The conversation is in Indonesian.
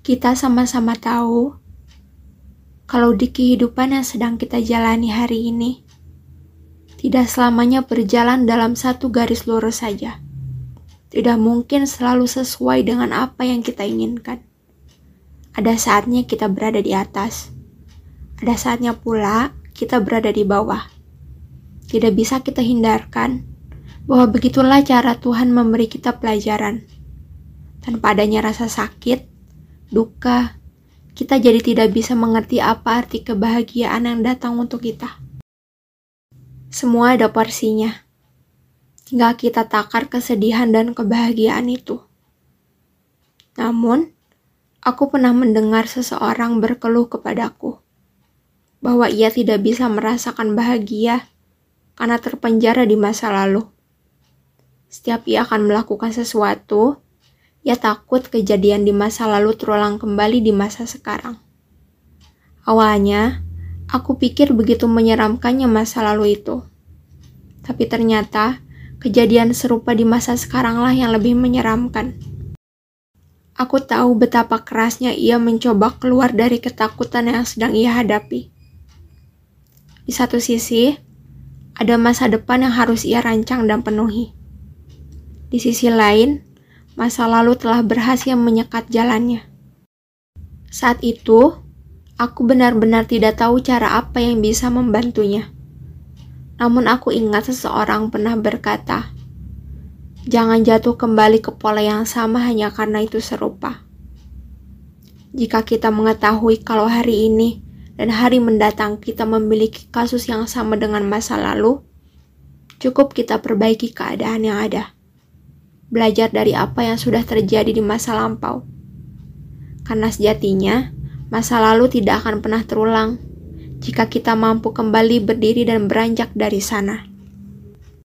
Kita sama-sama tahu kalau di kehidupan yang sedang kita jalani hari ini, tidak selamanya berjalan dalam satu garis lurus saja. Tidak mungkin selalu sesuai dengan apa yang kita inginkan. Ada saatnya kita berada di atas, ada saatnya pula kita berada di bawah. Tidak bisa kita hindarkan bahwa begitulah cara Tuhan memberi kita pelajaran. Tanpa adanya rasa sakit, duka, kita jadi tidak bisa mengerti apa arti kebahagiaan yang datang untuk kita. Semua ada porsinya. Tinggal kita takar kesedihan dan kebahagiaan itu. Namun, aku pernah mendengar seseorang berkeluh kepadaku bahwa ia tidak bisa merasakan bahagia karena terpenjara di masa lalu. Setiap ia akan melakukan sesuatu, ia takut kejadian di masa lalu terulang kembali di masa sekarang. Awalnya, aku pikir begitu menyeramkannya masa lalu itu. Tapi ternyata, kejadian serupa di masa sekaranglah yang lebih menyeramkan. Aku tahu betapa kerasnya ia mencoba keluar dari ketakutan yang sedang ia hadapi. Di satu sisi, ada masa depan yang harus ia rancang dan penuhi. Di sisi lain, masa lalu telah berhasil menyekat jalannya. Saat itu, aku benar-benar tidak tahu cara apa yang bisa membantunya. Namun aku ingat seseorang pernah berkata, Jangan jatuh kembali ke pola yang sama hanya karena itu serupa. Jika kita mengetahui kalau hari ini dan hari mendatang kita memiliki kasus yang sama dengan masa lalu, cukup kita perbaiki keadaan yang ada. Belajar dari apa yang sudah terjadi di masa lampau. Karena sejatinya, masa lalu tidak akan pernah terulang jika kita mampu kembali berdiri dan beranjak dari sana.